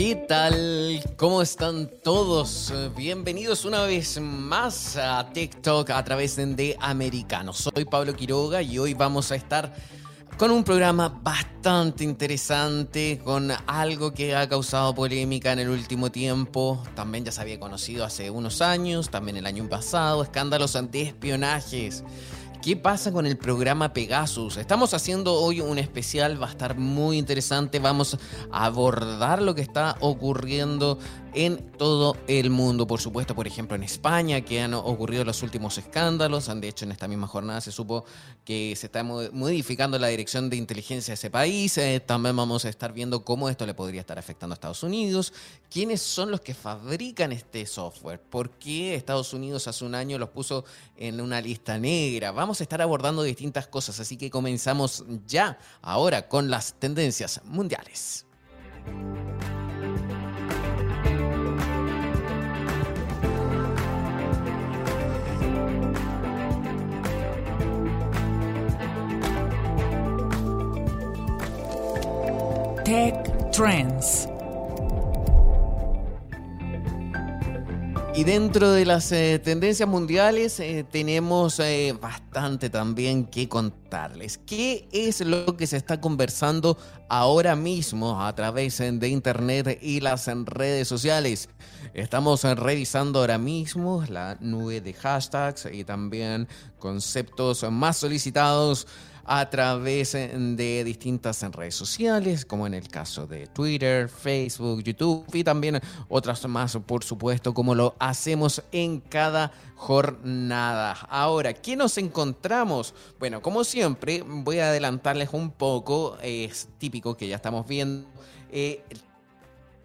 ¿Qué tal? ¿Cómo están todos? Bienvenidos una vez más a TikTok a través de Americano. Soy Pablo Quiroga y hoy vamos a estar con un programa bastante interesante, con algo que ha causado polémica en el último tiempo. También ya se había conocido hace unos años, también el año pasado, escándalos ante espionajes. ¿Qué pasa con el programa Pegasus? Estamos haciendo hoy un especial, va a estar muy interesante. Vamos a abordar lo que está ocurriendo en todo el mundo. Por supuesto, por ejemplo, en España, que han ocurrido los últimos escándalos. De hecho, en esta misma jornada se supo que se está modificando la dirección de inteligencia de ese país. Eh, también vamos a estar viendo cómo esto le podría estar afectando a Estados Unidos. ¿Quiénes son los que fabrican este software? ¿Por qué Estados Unidos hace un año los puso en una lista negra? Vamos a estar abordando distintas cosas, así que comenzamos ya, ahora, con las tendencias mundiales. Tech Trends. Y dentro de las eh, tendencias mundiales eh, tenemos eh, bastante también que contarles. ¿Qué es lo que se está conversando ahora mismo a través de Internet y las redes sociales? Estamos revisando ahora mismo la nube de hashtags y también conceptos más solicitados a través eh, de distintas redes sociales, como en el caso de Twitter, Facebook, YouTube y también otras más, por supuesto, como lo hacemos en cada jornada. Ahora, ¿qué nos encontramos? Bueno, como siempre, voy a adelantarles un poco, es típico que ya estamos viendo. Eh,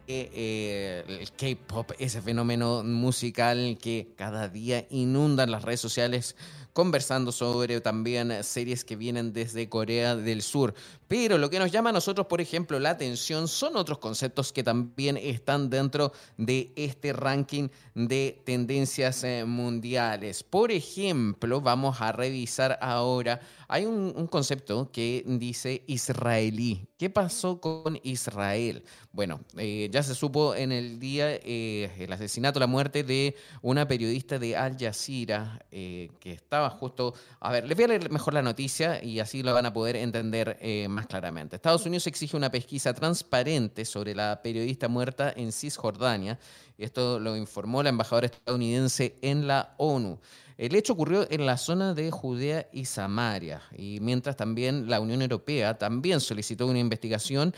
eh, el K-pop, ese fenómeno musical que cada día inunda las redes sociales conversando sobre también series que vienen desde Corea del Sur. Pero lo que nos llama a nosotros, por ejemplo, la atención son otros conceptos que también están dentro de este ranking de tendencias eh, mundiales. Por ejemplo, vamos a revisar ahora, hay un, concepto que dice israelí. ¿Qué pasó con Israel? Bueno, eh, ya se supo en el día eh, el asesinato, la muerte de una periodista de Al Jazeera que estaba justo... A ver, les voy a leer mejor la noticia y así lo van a poder entender más claramente. Estados Unidos exige una pesquisa transparente sobre la periodista muerta en Cisjordania. Esto lo informó la embajadora estadounidense en la ONU. El hecho ocurrió en la zona de Judea y Samaria, y mientras también la Unión Europea también solicitó una investigación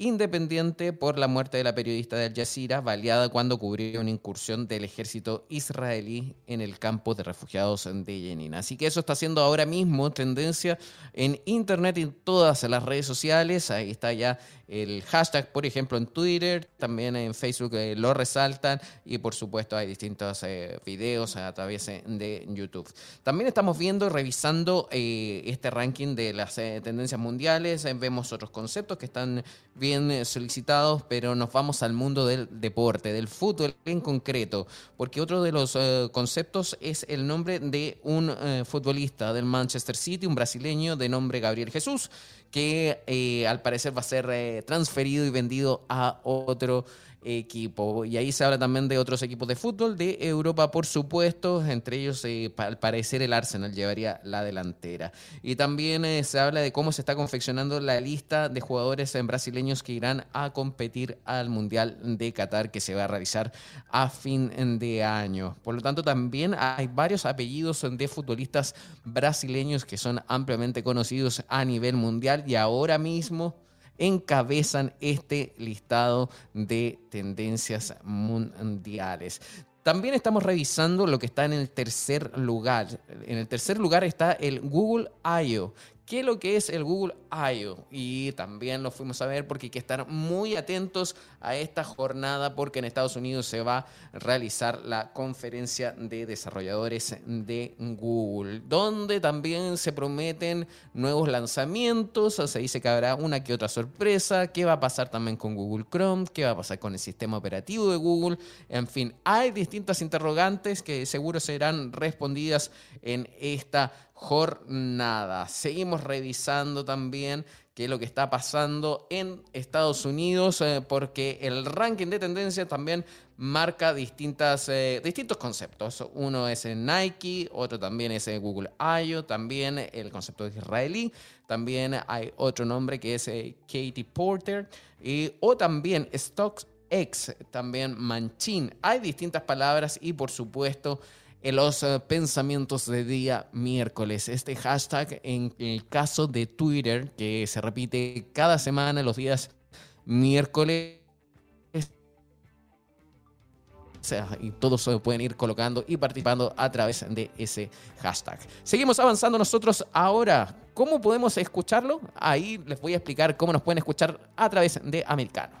independiente por la muerte de la periodista de Al Jazeera, baleada cuando cubrió una incursión del ejército israelí en el campo de refugiados de Jenin. Así que eso está siendo ahora mismo tendencia en Internet y en todas las redes sociales. Ahí está ya el hashtag, por ejemplo, en Twitter, también en Facebook eh, lo resaltan y por supuesto hay distintos eh, videos a través eh, de YouTube. También estamos viendo y revisando este ranking de las tendencias mundiales, vemos otros conceptos que están bien solicitados, pero nos vamos al mundo del deporte, del fútbol en concreto, porque otro de los conceptos es el nombre de un futbolista del Manchester City, un brasileño de nombre Gabriel Jesús que eh, al parecer va a ser eh, transferido y vendido a otro equipo. Y ahí se habla también de otros equipos de fútbol de Europa, por supuesto, entre ellos eh, al parecer el Arsenal llevaría la delantera. Y también eh, se habla de cómo se está confeccionando la lista de jugadores en brasileños que irán a competir al Mundial de Qatar que se va a realizar a fin de año. Por lo tanto, también hay varios apellidos de futbolistas brasileños que son ampliamente conocidos a nivel mundial y ahora mismo encabezan este listado de tendencias mundiales. También estamos revisando lo que está en el tercer lugar. En el tercer lugar está el Google I.O., qué es lo que es el Google I.O. Y también lo fuimos a ver porque hay que estar muy atentos a esta jornada porque en Estados Unidos se va a realizar la conferencia de desarrolladores de Google, donde también se prometen nuevos lanzamientos, se dice que habrá una que otra sorpresa, qué va a pasar también con Google Chrome, qué va a pasar con el sistema operativo de Google, en fin, hay distintas interrogantes que seguro serán respondidas en esta jornada. Seguimos revisando también qué es lo que está pasando en Estados Unidos, eh, porque el ranking de tendencia también marca distintas, eh, distintos conceptos. Uno es Nike, otro también es Google I.O., también el concepto israelí, también hay otro nombre que es eh, Katie Porter, y, o también StockX, también Manchin. Hay distintas palabras y por supuesto en los eh, pensamientos de día miércoles. Este hashtag en el caso de Twitter, que se repite cada semana los días miércoles. Y todos pueden ir colocando y participando a través de ese hashtag. Seguimos avanzando nosotros ahora. ¿Cómo podemos escucharlo? Ahí les voy a explicar cómo nos pueden escuchar a través de Americano.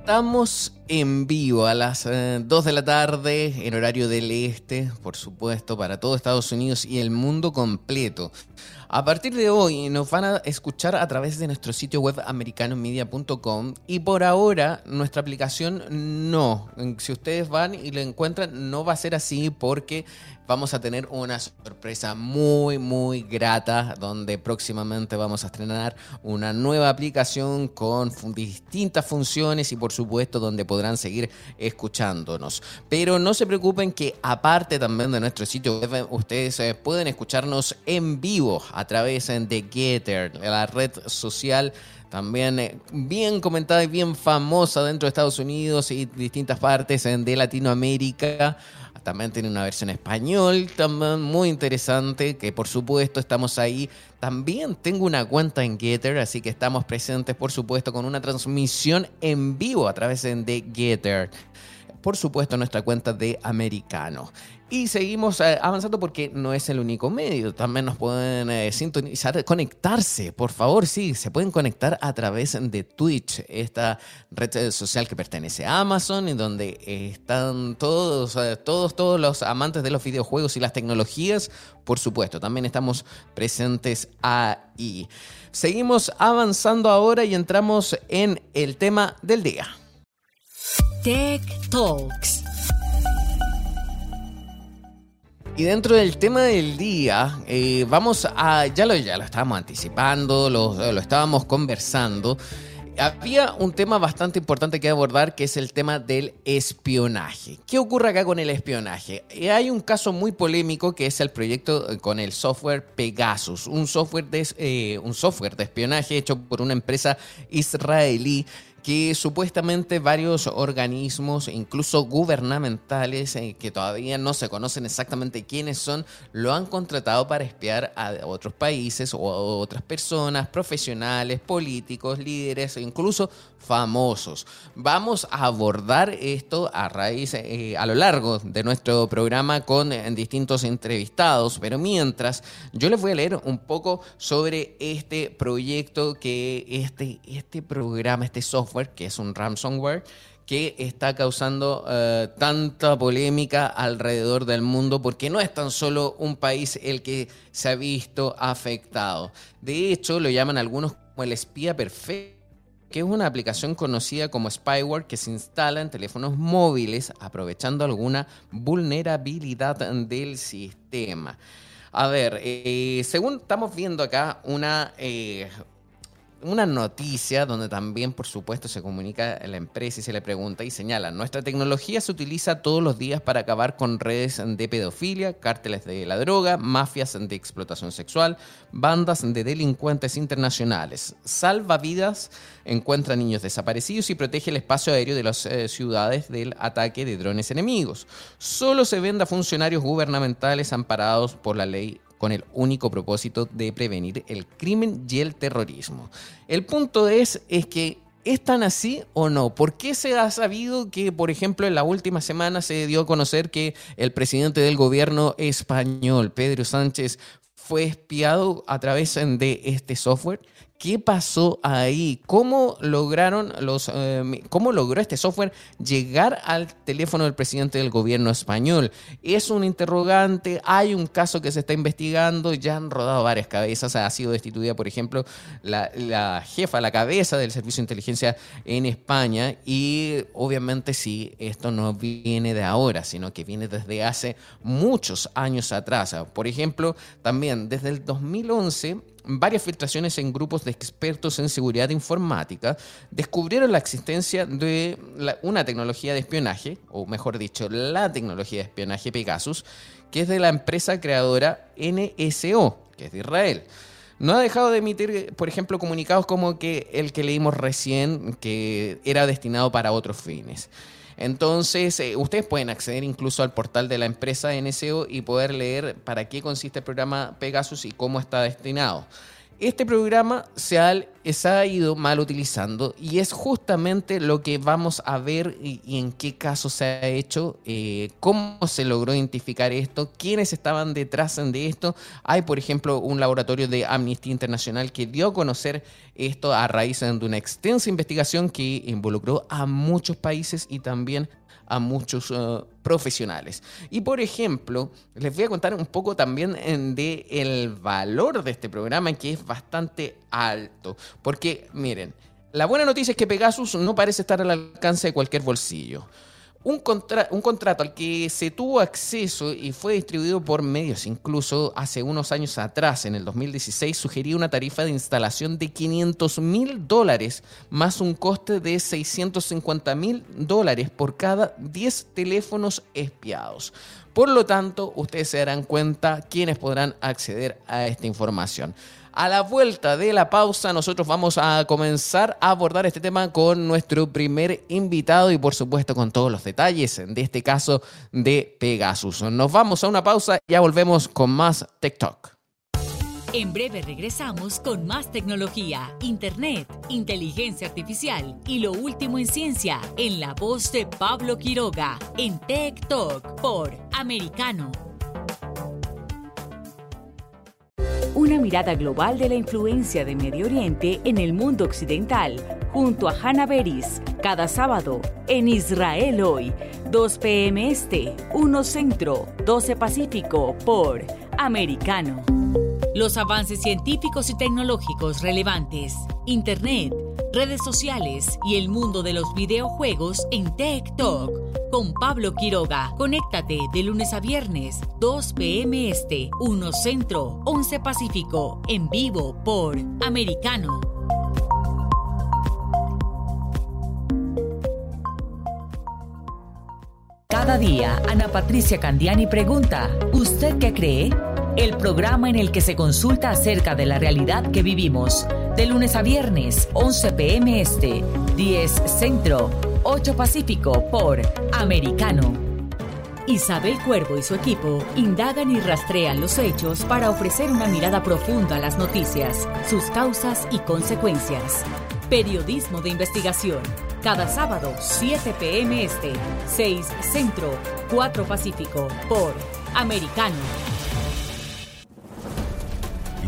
Estamos en vivo a las 2 eh, de la tarde en horario del este, por supuesto, para todo Estados Unidos y el mundo completo. A partir de hoy nos van a escuchar a través de nuestro sitio web americanomedia.com y por ahora nuestra aplicación no. Si ustedes van y lo encuentran, no va a ser así porque vamos a tener una sorpresa muy, muy grata donde próximamente vamos a estrenar una nueva aplicación con distintas funciones y por supuesto donde podrán seguir escuchándonos. Pero no se preocupen que aparte también de nuestro sitio web, ustedes eh, pueden escucharnos en vivo través de Getter, la red social también eh, bien comentada y bien famosa dentro de Estados Unidos y distintas partes de Latinoamérica. También tiene una versión español, también muy interesante, que por supuesto estamos ahí. También tengo una cuenta en Getter, así que estamos presentes, por supuesto, con una transmisión en vivo a través de Getter por supuesto, nuestra cuenta de Americano. Y seguimos eh, avanzando porque no es el único medio. También nos pueden eh, sintonizar, conectarse, por favor, sí, se pueden conectar a través de Twitch, esta red social que pertenece a Amazon y donde están todos, eh, todos, todos los amantes de los videojuegos y las tecnologías. Por supuesto, también estamos presentes ahí. Seguimos avanzando ahora y entramos en el tema del día. Tech Talks. Y dentro del tema del día, eh, vamos a, ya lo, ya lo estábamos anticipando, lo, lo estábamos conversando. Había un tema bastante importante que abordar que es el tema del espionaje. ¿Qué ocurre acá con el espionaje? Eh, hay un caso muy polémico que es el proyecto eh, con el software Pegasus, un software de, un software de espionaje hecho por una empresa israelí que supuestamente varios organismos, incluso gubernamentales, eh, que todavía no se conocen exactamente quiénes son, lo han contratado para espiar a otros países o a otras personas, profesionales, políticos, líderes incluso famosos. Vamos a abordar esto a raíz, eh, a lo largo de nuestro programa con eh, distintos entrevistados, pero mientras yo les voy a leer un poco sobre este proyecto que este, este programa, este software, que es un ransomware, que está causando eh, tanta polémica alrededor del mundo, porque no es tan solo un país el que se ha visto afectado. De hecho, lo llaman algunos como el espía perfecto que es una aplicación conocida como spyware que se instala en teléfonos móviles aprovechando alguna vulnerabilidad del sistema. A ver, eh, según estamos viendo acá una, eh, una noticia donde también, por supuesto, se comunica la empresa y se le pregunta y señala, nuestra tecnología se utiliza todos los días para acabar con redes de pedofilia, cárteles de la droga, mafias de explotación sexual, bandas de delincuentes internacionales. Salva vidas, encuentra niños desaparecidos y protege el espacio aéreo de las eh, ciudades del ataque de drones enemigos. Solo se vende a funcionarios gubernamentales amparados por la ley con el único propósito de prevenir el crimen y el terrorismo. El punto es, es que ¿Es tan así o no? ¿Por qué se ha sabido que, por ejemplo, en la última semana se dio a conocer que el presidente del gobierno español, Pedro Sánchez, fue espiado a través de este software? ¿Qué pasó ahí? ¿Cómo lograron los, eh, cómo logró este software llegar al teléfono del presidente del gobierno español? Es un interrogante. Hay un caso que se está investigando. Ya han rodado varias cabezas. Ha sido destituida, por ejemplo, la, la jefa, la cabeza del servicio de inteligencia en España. Y obviamente sí, esto no viene de ahora, sino que viene desde hace muchos años atrás. Por ejemplo, también desde el 2011 varias filtraciones en grupos de expertos en seguridad informática descubrieron la existencia de una tecnología de espionaje, o mejor dicho, la tecnología de espionaje Pegasus, que es de la empresa creadora NSO, que es de Israel. No ha dejado de emitir, por ejemplo, comunicados como que el que leímos recién, que era destinado para otros fines. Entonces, eh, ustedes pueden acceder incluso al portal de la empresa NSO y poder leer para qué consiste el programa Pegasus y cómo está destinado. Este programa se ha, ido mal utilizando y es justamente lo que vamos a ver y, en qué caso se ha hecho, eh, cómo se logró identificar esto, quiénes estaban detrás de esto. Hay, por ejemplo, un laboratorio de Amnistía Internacional que dio a conocer esto a raíz de una extensa investigación que involucró a muchos países y también a muchos uh, profesionales. Y por ejemplo, les voy a contar un poco también de el valor de este programa que es bastante alto, porque miren, la buena noticia es que Pegasus no parece estar al alcance de cualquier bolsillo. Un, contrato al que se tuvo acceso y fue distribuido por medios, incluso hace unos años atrás, en el 2016, sugería una tarifa de instalación de 500 mil dólares más un coste de 650 mil dólares por cada 10 teléfonos espiados. Por lo tanto, ustedes se darán cuenta quiénes podrán acceder a esta información. A la vuelta de la pausa, nosotros vamos a comenzar a abordar este tema con nuestro primer invitado y por supuesto con todos los detalles de este caso de Pegasus. Nos vamos a una pausa y ya volvemos con más TikTok. En breve regresamos con más tecnología, internet, inteligencia artificial y lo último en ciencia en la voz de Pablo Quiroga en Tech Talk por Americano una mirada global de la influencia de Medio Oriente en el mundo occidental, junto a Hannah Beris, cada sábado en Israel hoy, 2 p.m. Este, 1 Centro, 12 Pacífico, por Americano. Los avances científicos y tecnológicos relevantes, Internet, redes sociales y el mundo de los videojuegos en Talk con Pablo Quiroga. Conéctate de lunes a viernes, 2 p.m. Este, 1 Centro, 11 Pacífico, en vivo por Americano. Cada día, Ana Patricia Candiani pregunta, ¿usted qué cree? El programa en el que se consulta acerca de la realidad que vivimos de lunes a viernes, 11 pm este, 10 centro, 8 pacífico por Americano. Isabel Cuervo y su equipo indagan y rastrean los hechos para ofrecer una mirada profunda a las noticias, sus causas y consecuencias. Periodismo de investigación. Cada sábado, 7 pm este, 6 centro, 4 pacífico por Americano.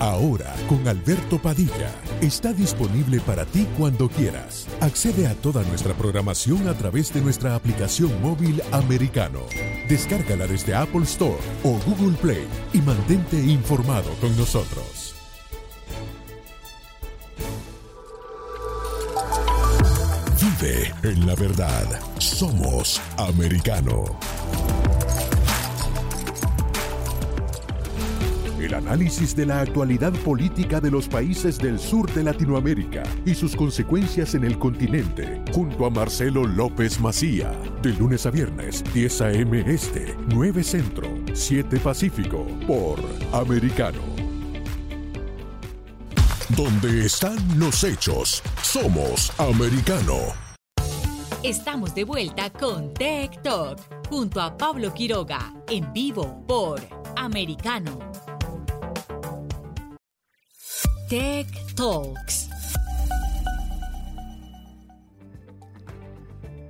Ahora, con Alberto Padilla, está disponible para ti cuando quieras. Accede a toda nuestra programación a través de nuestra aplicación móvil americano. Descárgala desde Apple Store o Google Play y mantente informado con nosotros. Vive en la verdad. Somos americano. El análisis de la actualidad política de los países del sur de Latinoamérica y sus consecuencias en el continente, junto a Marcelo López Macía, de lunes a viernes, 10 a.m. Este, 9 Centro, 7 Pacífico, por Americano. Donde están los hechos, somos Americano. Estamos de vuelta con Tech Talk, junto a Pablo Quiroga, en vivo por Americano. Tech Talks.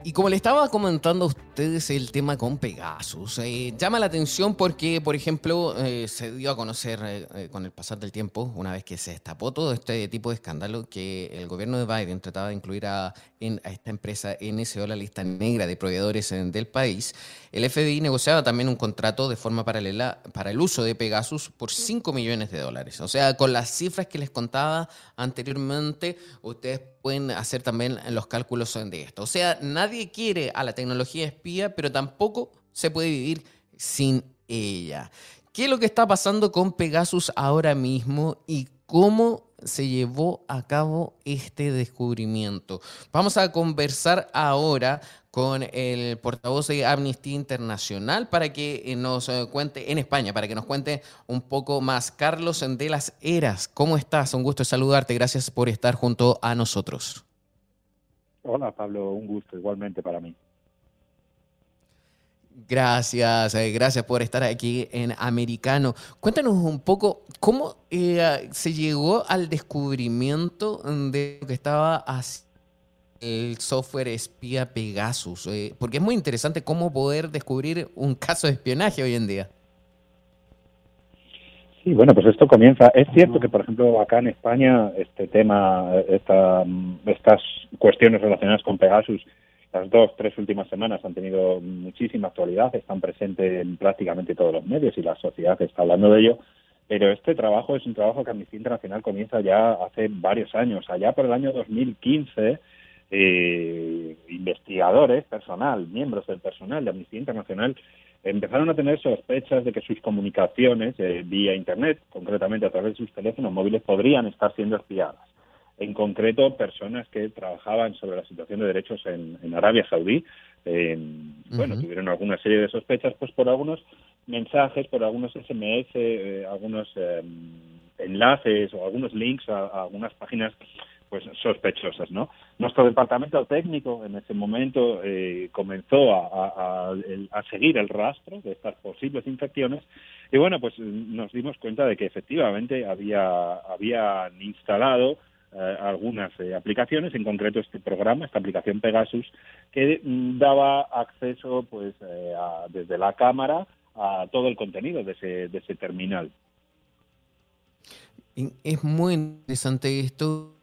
Y como le estaba comentando a ustedes el tema con Pegasus, eh, llama la atención porque, por ejemplo, eh, se dio a conocer eh, con el pasar del tiempo, una vez que se destapó todo este tipo de escándalo, que el gobierno de Biden trataba de incluir a, esta empresa NSO la lista negra de proveedores del país. El FBI negociaba también un contrato de forma paralela para el uso de Pegasus por 5 millones de dólares. O sea, con las cifras que les contaba anteriormente, ustedes pueden hacer también los cálculos de esto. O sea, nadie quiere a la tecnología espía, pero tampoco se puede vivir sin ella. ¿Qué es lo que está pasando con Pegasus ahora mismo y cómo se llevó a cabo este descubrimiento? Vamos a conversar ahora con el portavoz de Amnistía Internacional para que eh, nos eh, cuente, en España, para que nos cuente un poco más. Carlos de las Eras, ¿cómo estás? Un gusto saludarte. Gracias por estar junto a nosotros. Hola Pablo, un gusto igualmente para mí. Gracias, eh, gracias por estar aquí en Americano. Cuéntanos un poco cómo se llegó al descubrimiento de lo que estaba haciendo el software espía Pegasus? Eh, porque es muy interesante cómo poder descubrir un caso de espionaje hoy en día. Sí, bueno, pues esto comienza. Es cierto que, por ejemplo, acá en España, este tema, esta, estas cuestiones relacionadas con Pegasus, las dos, tres últimas semanas han tenido muchísima actualidad, están presentes en prácticamente todos los medios y la sociedad está hablando de ello. Pero este trabajo es un trabajo que Amnistía Internacional comienza ya hace varios años. Allá por el año 2015 eh, investigadores, personal, miembros del personal de Amnistía Internacional, empezaron a tener sospechas de que sus comunicaciones eh, vía Internet, concretamente a través de sus teléfonos móviles, podrían estar siendo espiadas. En concreto, personas que trabajaban sobre la situación de derechos en, Arabia Saudí, bueno, tuvieron alguna serie de sospechas, pues por algunos mensajes, por algunos SMS, eh, algunos em, enlaces o algunos links a algunas páginas pues sospechosas, ¿no? Nuestro departamento técnico en ese momento eh, comenzó a, seguir el rastro de estas posibles infecciones y bueno, pues nos dimos cuenta de que efectivamente había habían instalado eh, algunas eh, aplicaciones, en concreto este programa, esta aplicación Pegasus, que mm, daba acceso pues desde la cámara a todo el contenido de ese, de ese terminal. Es muy interesante esto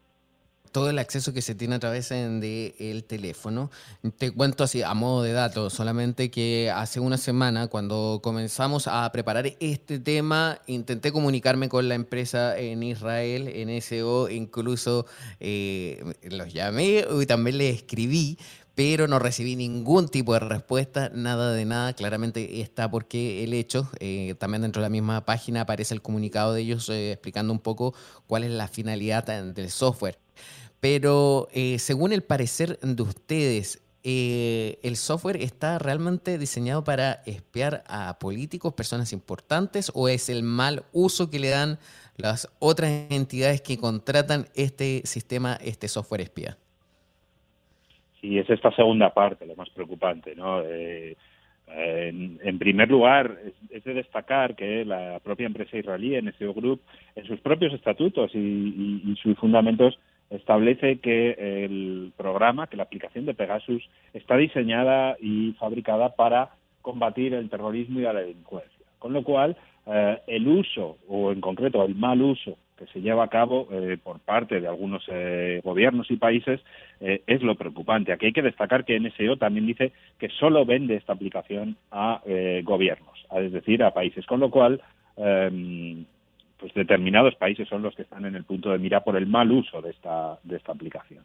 todo el acceso que se tiene a través del teléfono. Te cuento así, a modo de datos, solamente que hace una semana, cuando comenzamos a preparar este tema, intenté comunicarme con la empresa en Israel, en SO, incluso eh, los llamé y también les escribí, pero no recibí ningún tipo de respuesta, nada de nada. Claramente está porque el hecho, eh, también dentro de la misma página aparece el comunicado de ellos eh, explicando un poco cuál es la finalidad del software. Pero eh, según el parecer de ustedes, eh, ¿el software está realmente diseñado para espiar a políticos, personas importantes, o es el mal uso que le dan las otras entidades que contratan este sistema, este software espía? Sí, es esta segunda parte lo más preocupante, ¿no? Eh, en, primer lugar, es, de destacar que la propia empresa israelí, NSO Group, en sus propios estatutos y, sus fundamentos, establece que el programa, que la aplicación de Pegasus está diseñada y fabricada para combatir el terrorismo y la delincuencia. Con lo cual, eh, el uso, o en concreto el mal uso que se lleva a cabo eh, por parte de algunos eh, gobiernos y países eh, es lo preocupante. Aquí hay que destacar que NSO también dice que solo vende esta aplicación a gobiernos, es decir, a países, con lo cual em, pues determinados países son los que están en el punto de mira por el mal uso de esta, de esta aplicación.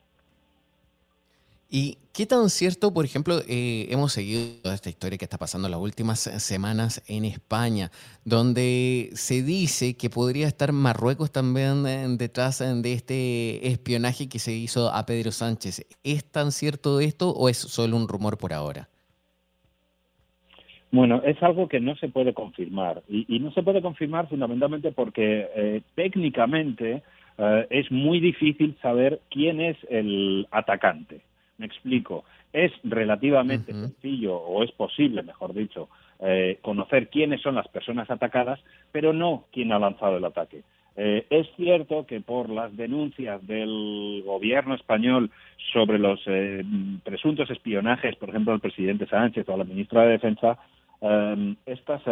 ¿Y qué tan cierto, por ejemplo, eh, hemos seguido esta historia que está pasando las últimas semanas en España, donde se dice que podría estar Marruecos también eh, detrás eh, de este espionaje que se hizo a Pedro Sánchez? ¿Es tan cierto esto o es solo un rumor por ahora? Bueno, es algo que no se puede confirmar y, no se puede confirmar fundamentalmente porque técnicamente es muy difícil saber quién es el atacante. Me explico. Es relativamente sencillo, o es posible, mejor dicho, eh, conocer quiénes son las personas atacadas, pero no quién ha lanzado el ataque. Eh, es cierto que por las denuncias del gobierno español sobre los eh, presuntos espionajes, por ejemplo, al presidente Sánchez o a la ministra de Defensa, estas,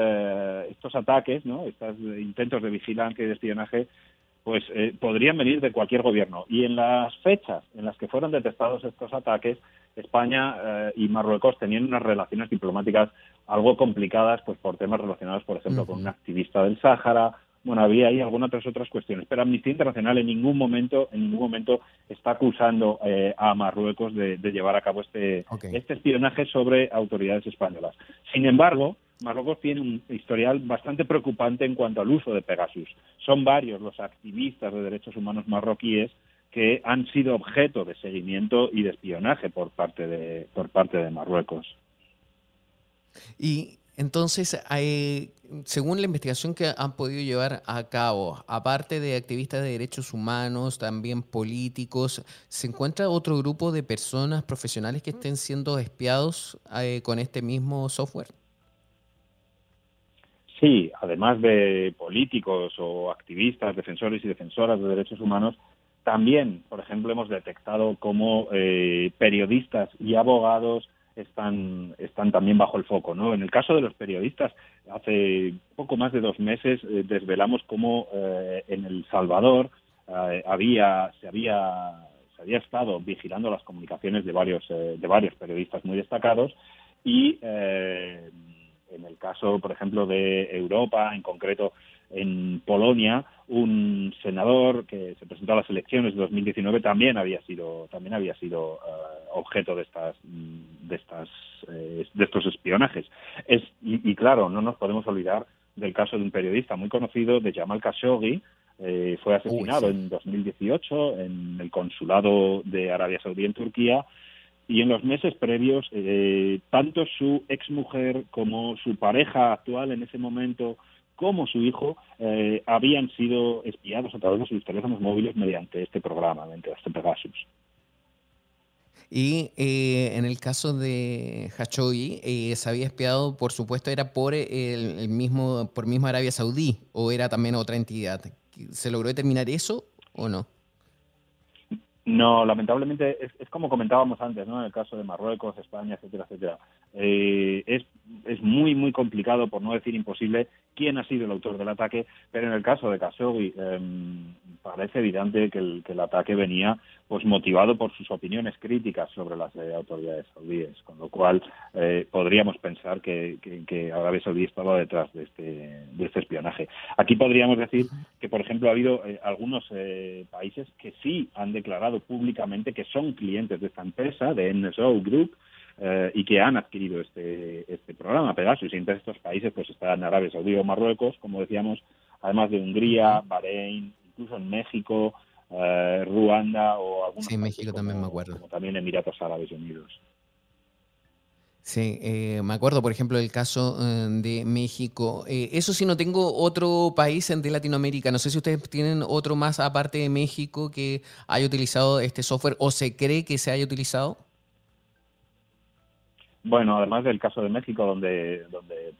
estos ataques, ¿no? estos intentos de vigilancia y de espionaje pues eh, podrían venir de cualquier gobierno. Y en las fechas en las que fueron detectados estos ataques, España eh, y Marruecos tenían unas relaciones diplomáticas algo complicadas, pues por temas relacionados, por ejemplo, con un activista del Sáhara. Bueno, había ahí algunas otras otras cuestiones, pero Amnistía Internacional en ningún momento, en ningún momento está acusando eh, a Marruecos de, llevar a cabo este, este espionaje sobre autoridades españolas. Sin embargo, Marruecos tiene un historial bastante preocupante en cuanto al uso de Pegasus. Son varios los activistas de derechos humanos marroquíes que han sido objeto de seguimiento y de espionaje por parte de, por parte de Marruecos. Y entonces, según la investigación que han podido llevar a cabo, aparte de activistas de derechos humanos, también políticos, ¿se encuentra otro grupo de personas profesionales que estén siendo espiados eh, con este mismo software? Sí, además de políticos o activistas, defensores y defensoras de derechos humanos, también, por ejemplo, hemos detectado cómo eh, periodistas y abogados están, están también bajo el foco. ¿no? En el caso de los periodistas, hace poco más de dos meses eh, desvelamos cómo eh, en El Salvador había, se, había, se había estado vigilando las comunicaciones de varios, de varios periodistas muy destacados y en el caso, por ejemplo, de Europa, en concreto en Polonia, un senador que se presentó a las elecciones de 2019 también había sido también había sido eh, objeto de estas de estas eh, de estos espionajes. Es, y, claro, no nos podemos olvidar del caso de un periodista muy conocido de Jamal Khashoggi, eh, fue asesinado en 2018 en el consulado de Arabia Saudí en Turquía y en los meses previos, eh, tanto su exmujer como su pareja actual en ese momento, como su hijo, eh, habían sido espiados a través de sus teléfonos móviles mediante este programa, mediante este Pegasus. Y eh, en el caso de Hachogi, se había espiado, por supuesto, era por el, mismo, por mismo Arabia Saudí o era también otra entidad. ¿Se logró determinar eso o no? No, lamentablemente es, como comentábamos antes, ¿no? En el caso de Marruecos, España, etcétera, etcétera. Eh, es, es muy, muy complicado, por no decir imposible, quién ha sido el autor del ataque, pero en el caso de Khashoggi em, parece evidente que el, que el ataque venía pues motivado por sus opiniones críticas sobre las eh, autoridades saudíes, con lo cual eh, podríamos pensar que, que, Arabia Saudí estaba detrás de este, de este espionaje. Aquí podríamos decir que, por ejemplo, ha habido algunos países que sí han declarado públicamente que son clientes de esta empresa, de NSO Group, eh, y que han adquirido este, este programa Pegasus. Y entre estos países pues están Arabia Saudí o Marruecos, como decíamos, además de Hungría, Bahrein, incluso en México, eh, Ruanda o algunos sí, México también me acuerdo. como también Emiratos Árabes Unidos. Sí, eh, me acuerdo, por ejemplo, del caso de México. eso sí, no tengo otro país de Latinoamérica. No sé si ustedes tienen otro más aparte de México que haya utilizado este software o se cree que se haya utilizado. Bueno, además del caso de México, donde, donde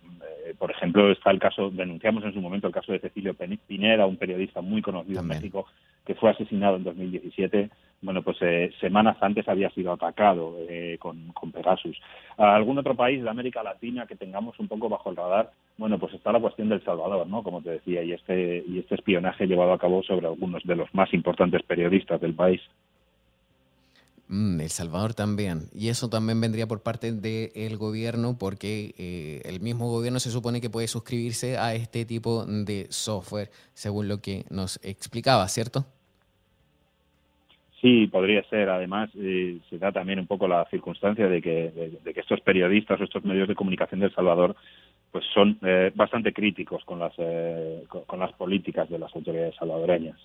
eh, por ejemplo, está el caso, denunciamos en su momento el caso de Cecilio Pineda, un periodista muy conocido en México, que fue asesinado en 2017. Bueno, pues eh, semanas antes había sido atacado eh, con, con, Pegasus. ¿Algún otro país de América Latina que tengamos un poco bajo el radar? Bueno, pues está la cuestión del Salvador, ¿no? Como te decía, y este, y este espionaje llevado a cabo sobre algunos de los más importantes periodistas del país. Mm, el Salvador también. Y eso también vendría por parte del gobierno porque eh, el mismo gobierno se supone que puede suscribirse a este tipo de software, según lo que nos explicaba, ¿cierto? Sí, podría ser. Además, eh, se da también un poco la circunstancia de que, de, que estos periodistas o estos medios de comunicación del Salvador pues son eh, bastante críticos con las, con las políticas de las autoridades salvadoreñas.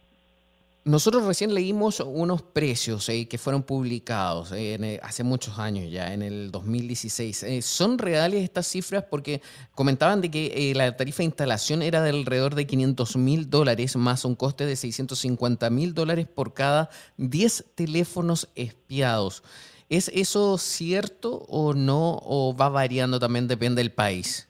Nosotros recién leímos unos precios eh, que fueron publicados eh, eh, hace muchos años ya, en el 2016. ¿Son reales estas cifras? Porque comentaban de que la tarifa de instalación era de alrededor de 500 mil dólares más un coste de 650 mil dólares por cada 10 teléfonos espiados. ¿Es eso cierto o no? ¿O va variando también, depende del país?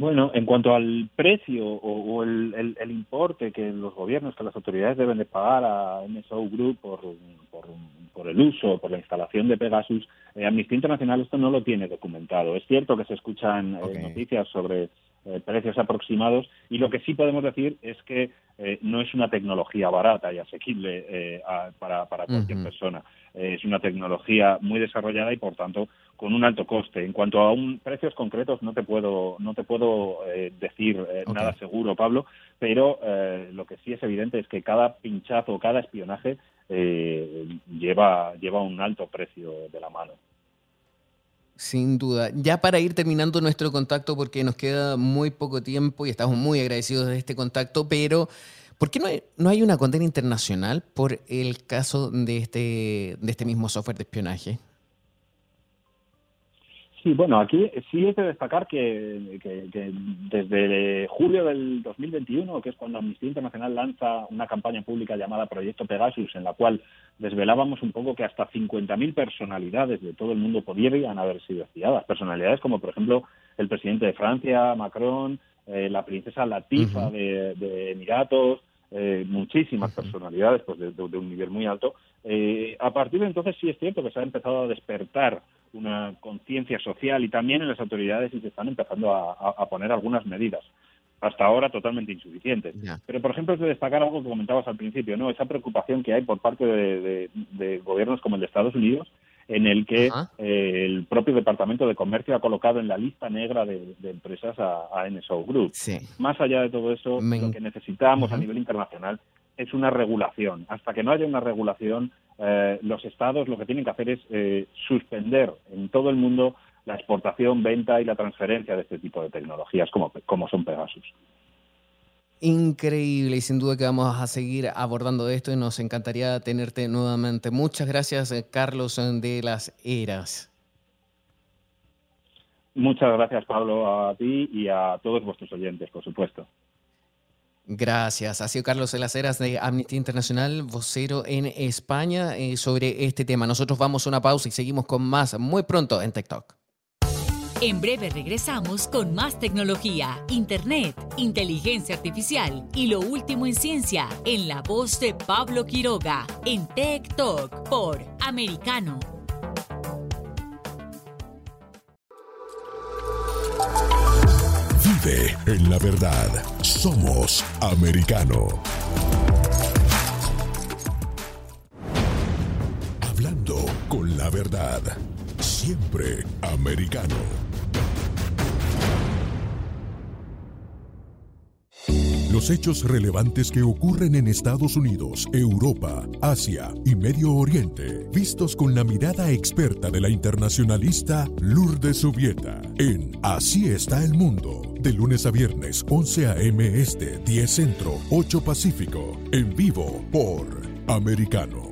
Bueno, en cuanto al precio o, el, importe que los gobiernos, que las autoridades deben de pagar a MSO Group por, por, el uso, por la instalación de Pegasus, eh, Amnistía Internacional esto no lo tiene documentado. Es cierto que se escuchan eh, noticias sobre eh, precios aproximados y lo que sí podemos decir es que no es una tecnología barata y asequible para, cualquier persona. es una tecnología muy desarrollada y, por tanto, con un alto coste. En cuanto a un, precios concretos, no te puedo, no te puedo eh, decir eh, nada seguro, Pablo, pero eh, lo que sí es evidente es que cada pinchazo, cada espionaje lleva, lleva un alto precio de la mano. Sin duda. Ya para ir terminando nuestro contacto, porque nos queda muy poco tiempo y estamos muy agradecidos de este contacto, pero ¿por qué no hay, no hay una condena internacional por el caso de este, de este mismo software de espionaje? Sí, bueno, aquí sí es de destacar que, desde julio del 2021, que es cuando Amnistía Internacional lanza una campaña pública llamada Proyecto Pegasus, en la cual desvelábamos un poco que hasta 50.000 personalidades de todo el mundo podrían haber sido espiadas. Personalidades como, por ejemplo, el presidente de Francia, Macron, eh, la princesa Latifa de, Emiratos, eh, muchísimas personalidades pues de, un nivel muy alto. Eh, a partir de entonces sí es cierto que se ha empezado a despertar una conciencia social y también en las autoridades y se están empezando a, poner algunas medidas hasta ahora totalmente insuficientes. Pero, por ejemplo, es de destacar algo que comentabas al principio, ¿no? Esa preocupación que hay por parte de, gobiernos como el de Estados Unidos, en el que eh, el propio Departamento de Comercio ha colocado en la lista negra de, empresas a, NSO Group. Más allá de todo eso, lo que necesitamos a nivel internacional es una regulación. Hasta que no haya una regulación, eh, los estados lo que tienen que hacer es eh, suspender en todo el mundo la exportación, venta y la transferencia de este tipo de tecnologías como, como son Pegasus. Increíble y sin duda que vamos a seguir abordando esto y nos encantaría tenerte nuevamente. Muchas gracias, eh, Carlos de las Eras. Muchas gracias, Pablo, a ti y a todos vuestros oyentes, por supuesto. Gracias. Ha sido Carlos de las Heras de Amnistía Internacional, vocero en España, eh, sobre este tema. Nosotros vamos a una pausa y seguimos con más muy pronto en TikTok. En breve regresamos con más tecnología, internet, inteligencia artificial y lo último en ciencia en la voz de Pablo Quiroga en Tech Talk por Americano en la verdad. Somos americano. Hablando con la verdad. Siempre americano. Los hechos relevantes que ocurren en Estados Unidos, Europa, Asia y Medio Oriente, vistos con la mirada experta de la internacionalista Lourdes Subieta, en Así está el mundo, de lunes a viernes, 11 a.m. Este, 10 Centro, 8 Pacífico, en vivo por Americano.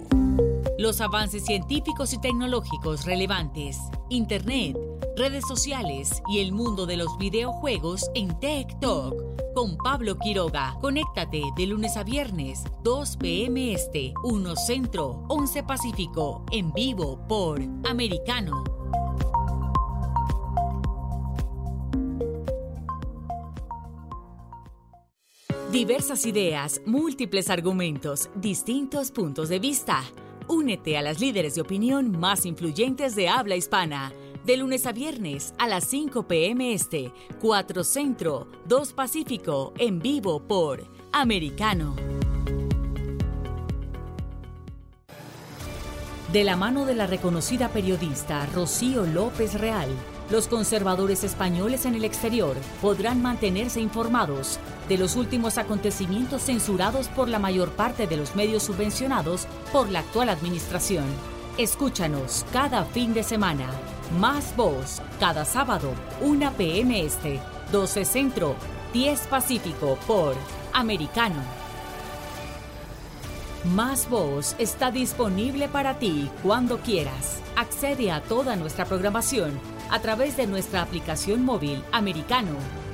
Los avances científicos y tecnológicos relevantes, Internet, redes sociales y el mundo de los videojuegos en Tech Talk con Pablo Quiroga. Conéctate de lunes a viernes, 2 p.m. Este, 1 Centro, 11 Pacífico, en vivo por Americano. Diversas ideas, múltiples argumentos, distintos puntos de vista. Únete a las líderes de opinión más influyentes de habla hispana. De lunes a viernes a las 5 p.m. Este, 4 Centro, 2 Pacífico, en vivo por Americano. De la mano de la reconocida periodista Rocío López Real, los conservadores españoles en el exterior podrán mantenerse informados de los últimos acontecimientos censurados por la mayor parte de los medios subvencionados por la actual administración. Escúchanos cada fin de semana. Más voz, cada sábado, 1 p.m. Este, 12 Centro, 10 Pacífico por Americano. Más Voz está disponible para ti cuando quieras. Accede a toda nuestra programación a través de nuestra aplicación móvil americano.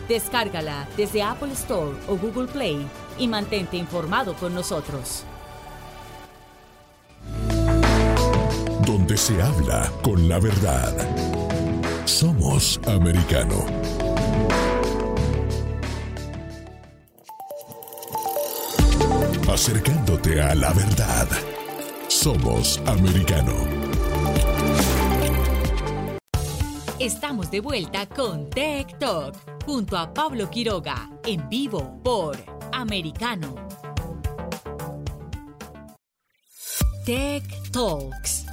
Descárgala desde Apple Store o Google Play y mantente informado con nosotros. Donde se habla con la verdad. Somos americano. Acercándote a la verdad. Somos americano. Estamos de vuelta con Tech Talk junto a Pablo Quiroga en vivo por Americano. Tech Talks.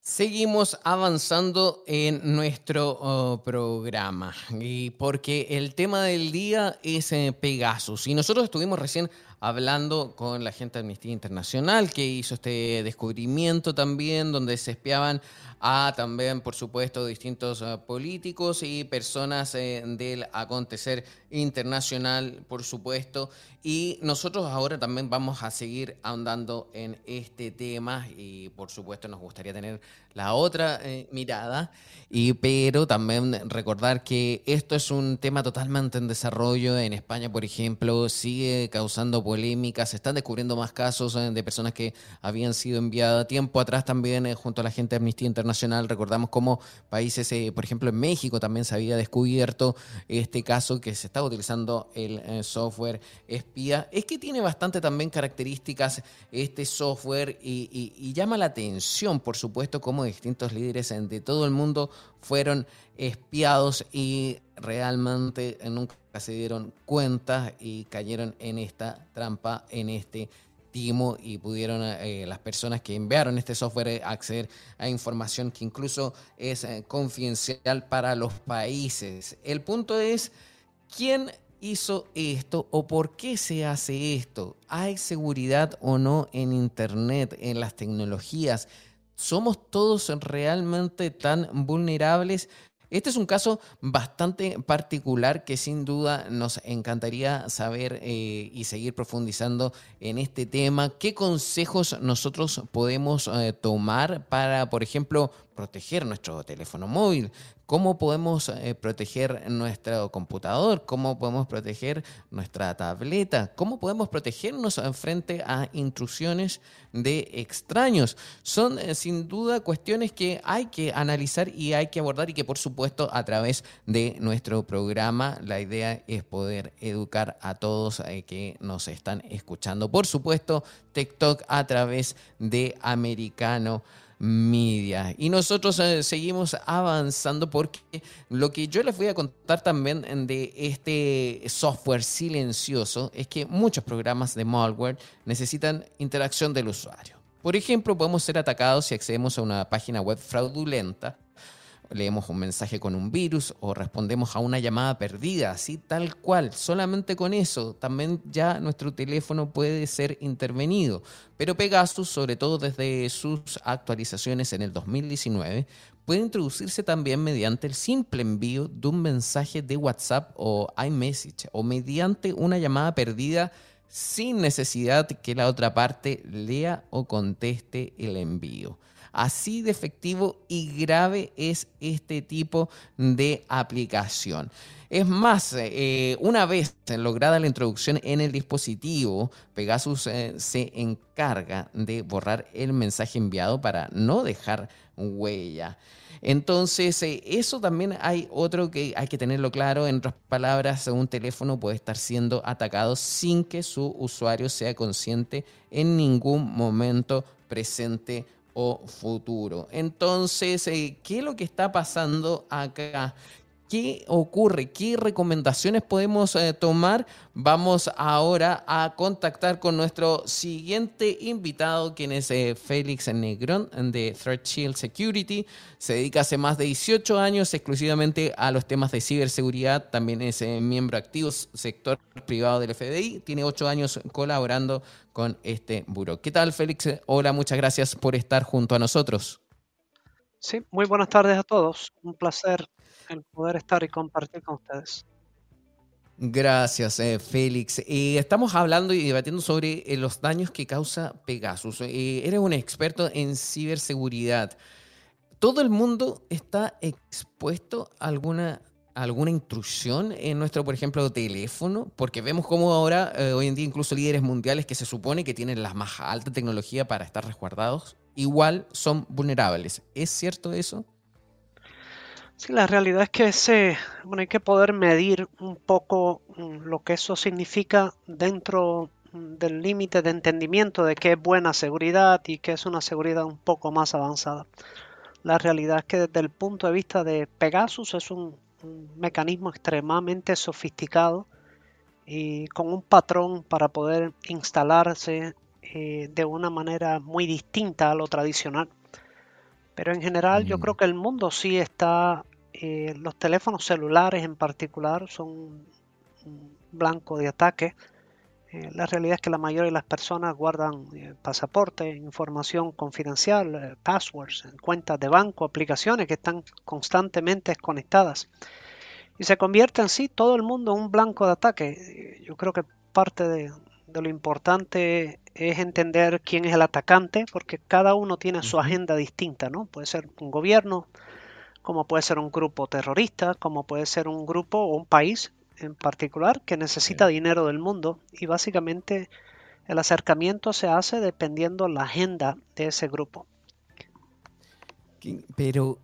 Seguimos avanzando en nuestro oh, programa y porque el tema del día es eh, Pegasus y nosotros estuvimos recién hablando con la gente de Amnistía Internacional que hizo este descubrimiento también donde se espiaban a también, por supuesto, distintos eh, políticos y personas eh, del acontecer internacional, por supuesto. Y nosotros ahora también vamos a seguir ahondando en este tema y, por supuesto, nos gustaría tener la otra eh, mirada, y, pero también recordar que esto es un tema totalmente en desarrollo. En España, por ejemplo, sigue causando polémicas, se están descubriendo más casos de personas que habían sido enviadas tiempo atrás también junto a la gente de Amnistía Internacional Recordamos cómo países, eh, por ejemplo, en México también se había descubierto este caso que se utilizando el eh, software espía. Es que tiene bastante también características este software y, llama la atención, por supuesto, cómo distintos líderes de todo el mundo fueron espiados y realmente nunca se dieron cuenta y cayeron en esta trampa, en este y pudieron eh, las personas que enviaron este software eh, acceder a información que incluso es confidencial para los países. El punto es, ¿quién hizo esto o por qué se hace esto? ¿Hay seguridad o no en Internet, en las tecnologías? ¿Somos todos realmente tan vulnerables? Este es un caso bastante particular que sin duda nos encantaría saber eh, y seguir profundizando en este tema. ¿Qué consejos nosotros podemos eh, tomar para, por ejemplo, proteger nuestro teléfono móvil, cómo podemos eh, proteger nuestro computador, cómo podemos proteger nuestra tableta, cómo podemos protegernos frente a intrusiones de extraños. Son eh, sin duda cuestiones que hay que analizar y hay que abordar y que por supuesto a través de nuestro programa la idea es poder educar a todos eh, que nos están escuchando. Por supuesto, TikTok a través de Americano media. Y nosotros eh, seguimos avanzando porque lo que yo les voy a contar también de este software silencioso es que muchos programas de malware necesitan interacción del usuario. Por ejemplo, podemos ser atacados si accedemos a una página web fraudulenta leemos un mensaje con un virus o respondemos a una llamada perdida, así tal cual. Solamente con eso también ya nuestro teléfono puede ser intervenido. Pero Pegasus, sobre todo desde sus actualizaciones en el 2019, puede introducirse también mediante el simple envío de un mensaje de WhatsApp o iMessage o mediante una llamada perdida sin necesidad que la otra parte lea o conteste el envío. Así de efectivo y grave es este tipo de aplicación. Es más, eh, una vez lograda la introducción en el dispositivo, Pegasus eh, se encarga de borrar el mensaje enviado para no dejar huella. Entonces, eh, eso también hay otro que hay que tenerlo claro. En otras palabras, un teléfono puede estar siendo atacado sin que su usuario sea consciente en ningún momento presente o futuro. Entonces, eh, ¿qué es lo que está pasando acá? ¿Qué ocurre? ¿Qué recomendaciones podemos eh, tomar? Vamos ahora a contactar con nuestro siguiente invitado, quien es eh, Félix Negrón de Threat Shield Security. Se dedica hace más de 18 años exclusivamente a los temas de ciberseguridad. También es eh, miembro activo sector privado del FDI. Tiene 8 años colaborando con este buro. ¿Qué tal, Félix? Hola, muchas gracias por estar junto a nosotros. Sí, muy buenas tardes a todos. Un placer el poder estar y compartir con ustedes. Gracias, eh, Félix. Eh, estamos hablando y debatiendo sobre eh, los daños que causa Pegasus. eres un experto en ciberseguridad. ¿Todo el mundo está expuesto a alguna, alguna intrusión en nuestro, por ejemplo, teléfono? Porque vemos cómo ahora, hoy en día, incluso líderes mundiales que se supone que tienen la más alta tecnología para estar resguardados, igual son vulnerables. ¿Es cierto eso? Sí, la realidad es que se, bueno, hay que poder medir un poco mm, lo que eso significa dentro mm, del límite de entendimiento de qué es buena seguridad y qué es una seguridad un poco más avanzada. La realidad es que desde el punto de vista de Pegasus es un, mecanismo extremadamente sofisticado y con un patrón para poder instalarse eh, de una manera muy distinta a lo tradicional. Pero en general yo mm. creo que el mundo sí está eh, los teléfonos celulares en particular son blanco de ataque. Eh, la realidad es que la mayoría de las personas guardan eh, pasaporte, información confidencial, passwords, cuentas de banco, aplicaciones que están constantemente conectadas. Y se convierte en sí todo el mundo en un blanco de ataque. Yo creo que parte de, de lo importante es entender quién es el atacante, porque cada uno tiene su agenda distinta, ¿no? Puede ser un gobierno, como puede ser un grupo terrorista, como puede ser un grupo o un país en particular que necesita dinero del mundo y básicamente el acercamiento se hace dependiendo la agenda de ese grupo. Pero,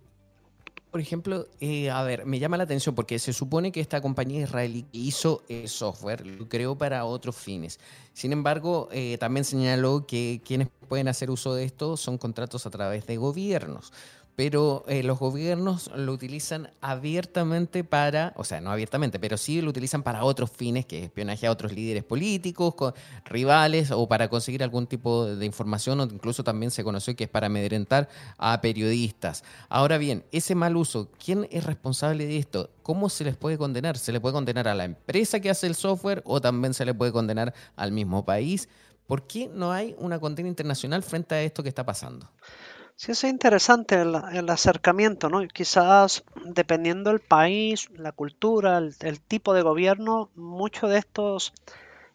por ejemplo, eh, a ver, me llama la atención porque se supone que esta compañía israelí hizo el software, lo creó para otros fines. Sin embargo, eh, también señaló que quienes pueden hacer uso de esto son contratos a través de gobiernos pero eh, los gobiernos lo utilizan abiertamente para, o sea, no abiertamente, pero sí lo utilizan para otros fines, que es espionaje a otros líderes políticos, rivales, o para conseguir algún tipo de información, o incluso también se conoció que es para amedrentar a periodistas. Ahora bien, ese mal uso, ¿quién es responsable de esto? ¿Cómo se les puede condenar? ¿Se le puede condenar a la empresa que hace el software o también se le puede condenar al mismo país? ¿Por qué no hay una condena internacional frente a esto que está pasando? Sí, es interesante el, acercamiento, ¿no? Quizás dependiendo del país, la cultura, el, tipo de gobierno, muchos de estos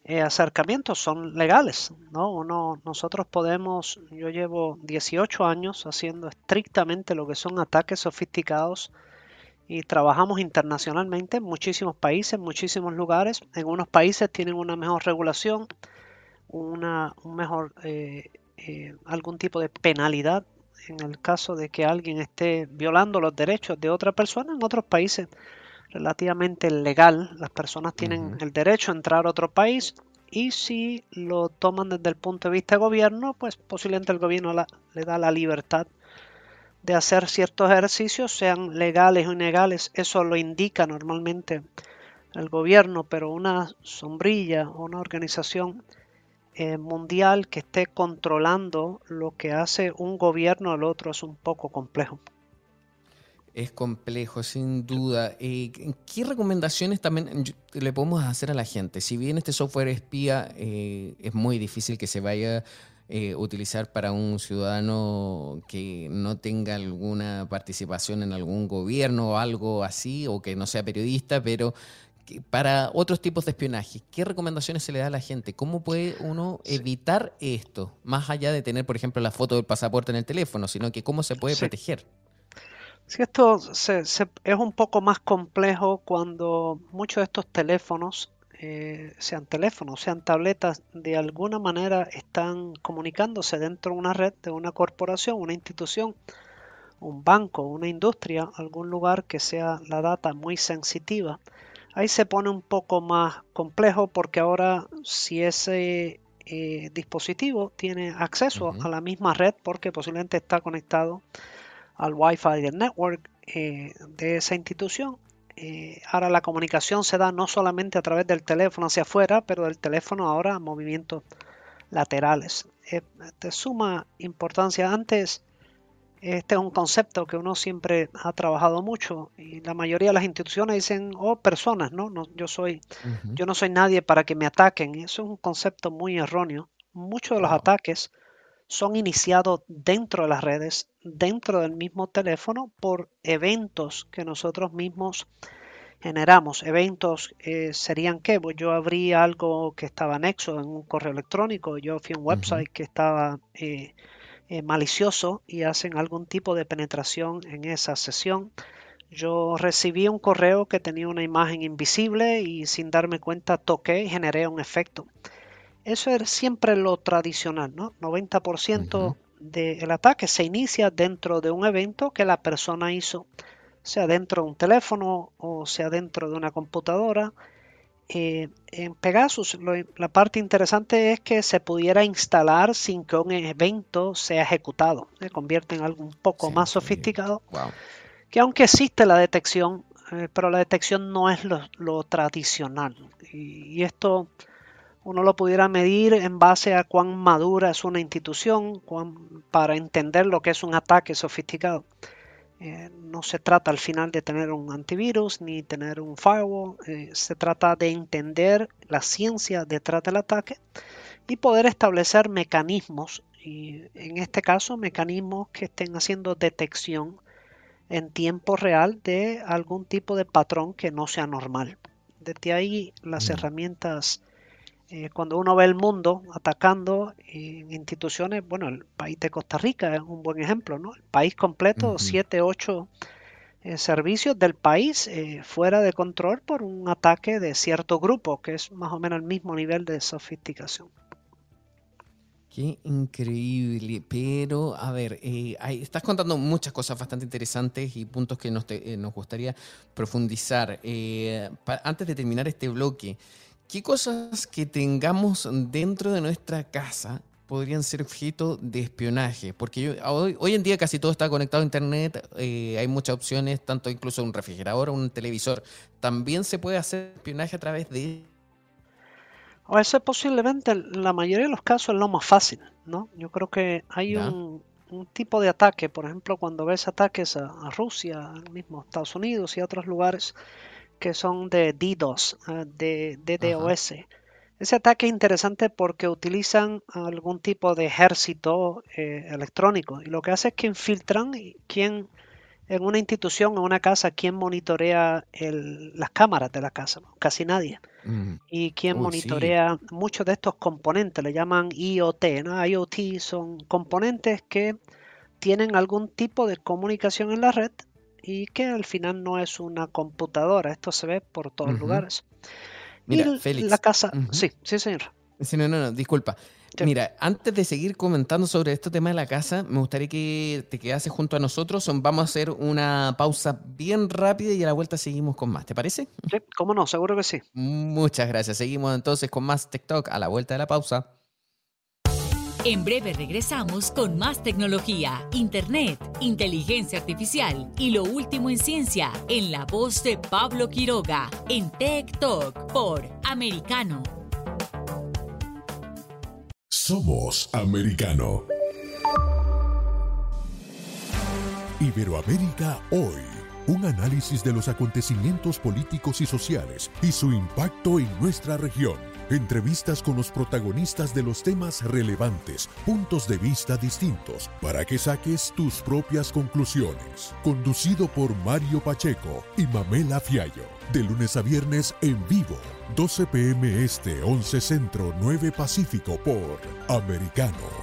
eh, acercamientos son legales, ¿no? Uno, nosotros podemos, yo llevo 18 años haciendo estrictamente lo que son ataques sofisticados y trabajamos internacionalmente en muchísimos países, en muchísimos lugares. En unos países tienen una mejor regulación, una, un mejor, eh, eh, algún tipo de penalidad en el caso de que alguien esté violando los derechos de otra persona, en otros países relativamente legal, las personas tienen el derecho a entrar a otro país y si lo toman desde el punto de vista de gobierno, pues posiblemente el gobierno le da la libertad de hacer ciertos ejercicios, sean legales o ilegales, eso lo indica normalmente el gobierno, pero una sombrilla o una organización eh, mundial que esté controlando lo que hace un gobierno al otro es un poco complejo. Es complejo, sin duda. Eh, ¿Qué recomendaciones también le podemos hacer a la gente? Si bien este software espía eh, es muy difícil que se vaya a utilizar para un ciudadano que no tenga alguna participación en algún gobierno o algo así, o que no sea periodista, pero para otros tipos de espionaje, ¿qué recomendaciones se le da a la gente? ¿Cómo puede uno evitar esto? Más allá de tener, por ejemplo, la foto del pasaporte en el teléfono, sino que cómo se puede proteger. Sí, esto es un poco más complejo cuando muchos de estos teléfonos, eh, sean teléfonos, sean tabletas, de alguna manera están comunicándose dentro de una red de una corporación, una institución, un banco, una industria, algún lugar que sea la data muy sensitiva. Ahí se pone un poco más complejo porque ahora si ese eh, dispositivo tiene acceso a la misma red porque posiblemente está conectado al Wi-Fi del network eh, de esa institución. Eh, ahora la comunicación se da no solamente a través del teléfono hacia afuera, pero del teléfono ahora a movimientos laterales. de suma importancia. Antes este es un concepto que uno siempre ha trabajado mucho y la mayoría de las instituciones dicen, oh, personas, ¿no? no yo, soy, yo no soy nadie para que me ataquen. Eso es un concepto muy erróneo. Muchos de los ataques son iniciados dentro de las redes, dentro del mismo teléfono, por eventos que nosotros mismos generamos. Eventos eh, serían que pues yo abrí algo que estaba anexo en un correo electrónico, yo fui a un website que estaba... Eh, eh, malicioso y hacen algún tipo de penetración en esa sesión. Yo recibí un correo que tenía una imagen invisible y sin darme cuenta toqué y generé un efecto. Eso es siempre lo tradicional, ¿no? 90% del ataque se inicia dentro de un evento que la persona hizo, sea dentro de un teléfono o sea dentro de una computadora eh, en Pegasus la parte interesante es que se pudiera instalar sin que un evento sea ejecutado. Se convierte en algo un poco más sofisticado. Que aunque existe la detección, eh, pero la detección no es lo, tradicional. Y, esto uno lo pudiera medir en base a cuán madura es una institución para entender lo que es un ataque sofisticado. Eh, no se trata al final de tener un antivirus ni tener un firewall, eh, se trata de entender la ciencia detrás del ataque y poder establecer mecanismos, y en este caso mecanismos que estén haciendo detección en tiempo real de algún tipo de patrón que no sea normal. Desde ahí las mm. herramientas eh, cuando uno ve el mundo atacando en instituciones, bueno, el país de Costa Rica es un buen ejemplo, ¿no? El país completo, siete, ocho eh, servicios del país eh, fuera de control por un ataque de cierto grupo, que es más o menos el mismo nivel de sofisticación. Qué increíble, pero a ver, estás contando muchas cosas bastante interesantes y puntos que nos, nos gustaría profundizar. antes de terminar este bloque, ¿Qué cosas que tengamos dentro de nuestra casa podrían ser objeto de espionaje? Porque hoy, en día casi todo está conectado a Internet, eh, hay muchas opciones, tanto incluso un refrigerador o un televisor. También se puede hacer espionaje a través de... O ese posiblemente en la mayoría de los casos es lo más fácil, ¿no? Yo creo que hay un, tipo de ataque, por ejemplo, cuando ves ataques a, a Rusia, al mismo Estados Unidos y a otros lugares, que son de DDoS, ah, de DDoS. Ese ataque es interesante porque utilizan algún tipo de ejército eh, electrónico y lo que hace es que infiltran quién en una institución, en una casa, quién monitorea las cámaras de la casa, casi nadie. Mm. Y quién monitorea muchos de estos componentes, le llaman IoT, ¿no? IoT son componentes que tienen algún tipo de comunicación en la red y que al final no es una computadora. Esto se ve por todos lugares. Mira, Félix. La casa. Sí, sí, señor. Sí, no, no, no, disculpa. Mira, antes de seguir comentando sobre este tema de la casa, me gustaría que te quedases junto a nosotros. Vamos a hacer una pausa bien rápida y a la vuelta seguimos con más. ¿Te parece? Sí, cómo no, seguro que sí. Muchas gracias. Seguimos entonces con más TikTok a la vuelta de la pausa. En breve regresamos con más tecnología, internet, inteligencia artificial y lo último en ciencia en la voz de Pablo Quiroga en Tech Talk por Americano. Somos Americano. Iberoamérica hoy. Un análisis de los acontecimientos políticos y sociales y su impacto en nuestra región. Entrevistas con los protagonistas de los temas relevantes, puntos de vista distintos, para que saques tus propias conclusiones. Conducido por Mario Pacheco y Mamela Fiallo. De lunes a viernes en vivo, 12 pm este, 11 centro, 9 pacífico por Americano.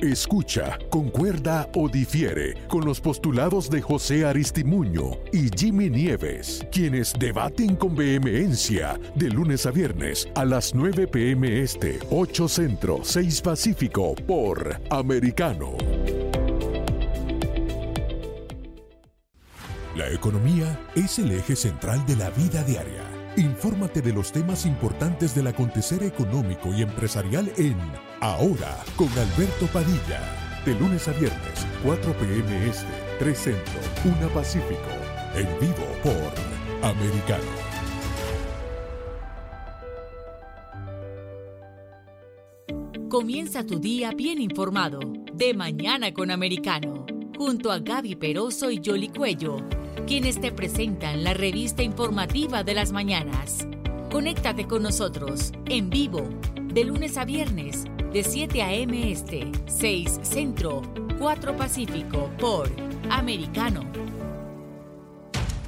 Escucha, concuerda o difiere con los postulados de José Aristimuño y Jimmy Nieves, quienes debaten con vehemencia de lunes a viernes a las 9 pm este, 8 centro, 6 pacífico por Americano. La economía es el eje central de la vida diaria. Infórmate de los temas importantes del acontecer económico y empresarial en Ahora con Alberto Padilla. De lunes a viernes, 4 p.m. Este, 3 Centro, 1 Pacífico. En vivo por Americano. Comienza tu día bien informado. De mañana con Americano. Junto a Gaby Peroso y Jolly Cuello, quienes te presentan la revista informativa de las mañanas. Conéctate con nosotros en vivo de lunes a viernes de 7 a.m. Este, 6 Centro, 4 Pacífico por Americano.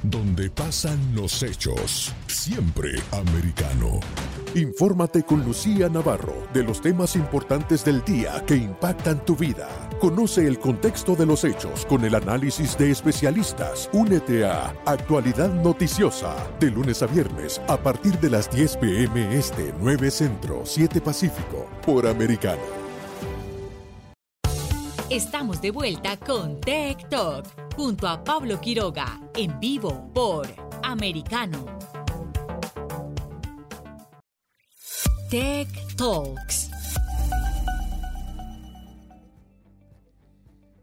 Donde pasan los hechos, siempre americano. Infórmate con Lucía Navarro de los temas importantes del día que impactan tu vida. Conoce el contexto de los hechos con el análisis de especialistas. Únete a Actualidad Noticiosa de lunes a viernes a partir de las 10 pm este 9 Centro 7 Pacífico por Americano. Estamos de vuelta con Tech Talk junto a Pablo Quiroga en vivo por Americano. Tech Talks.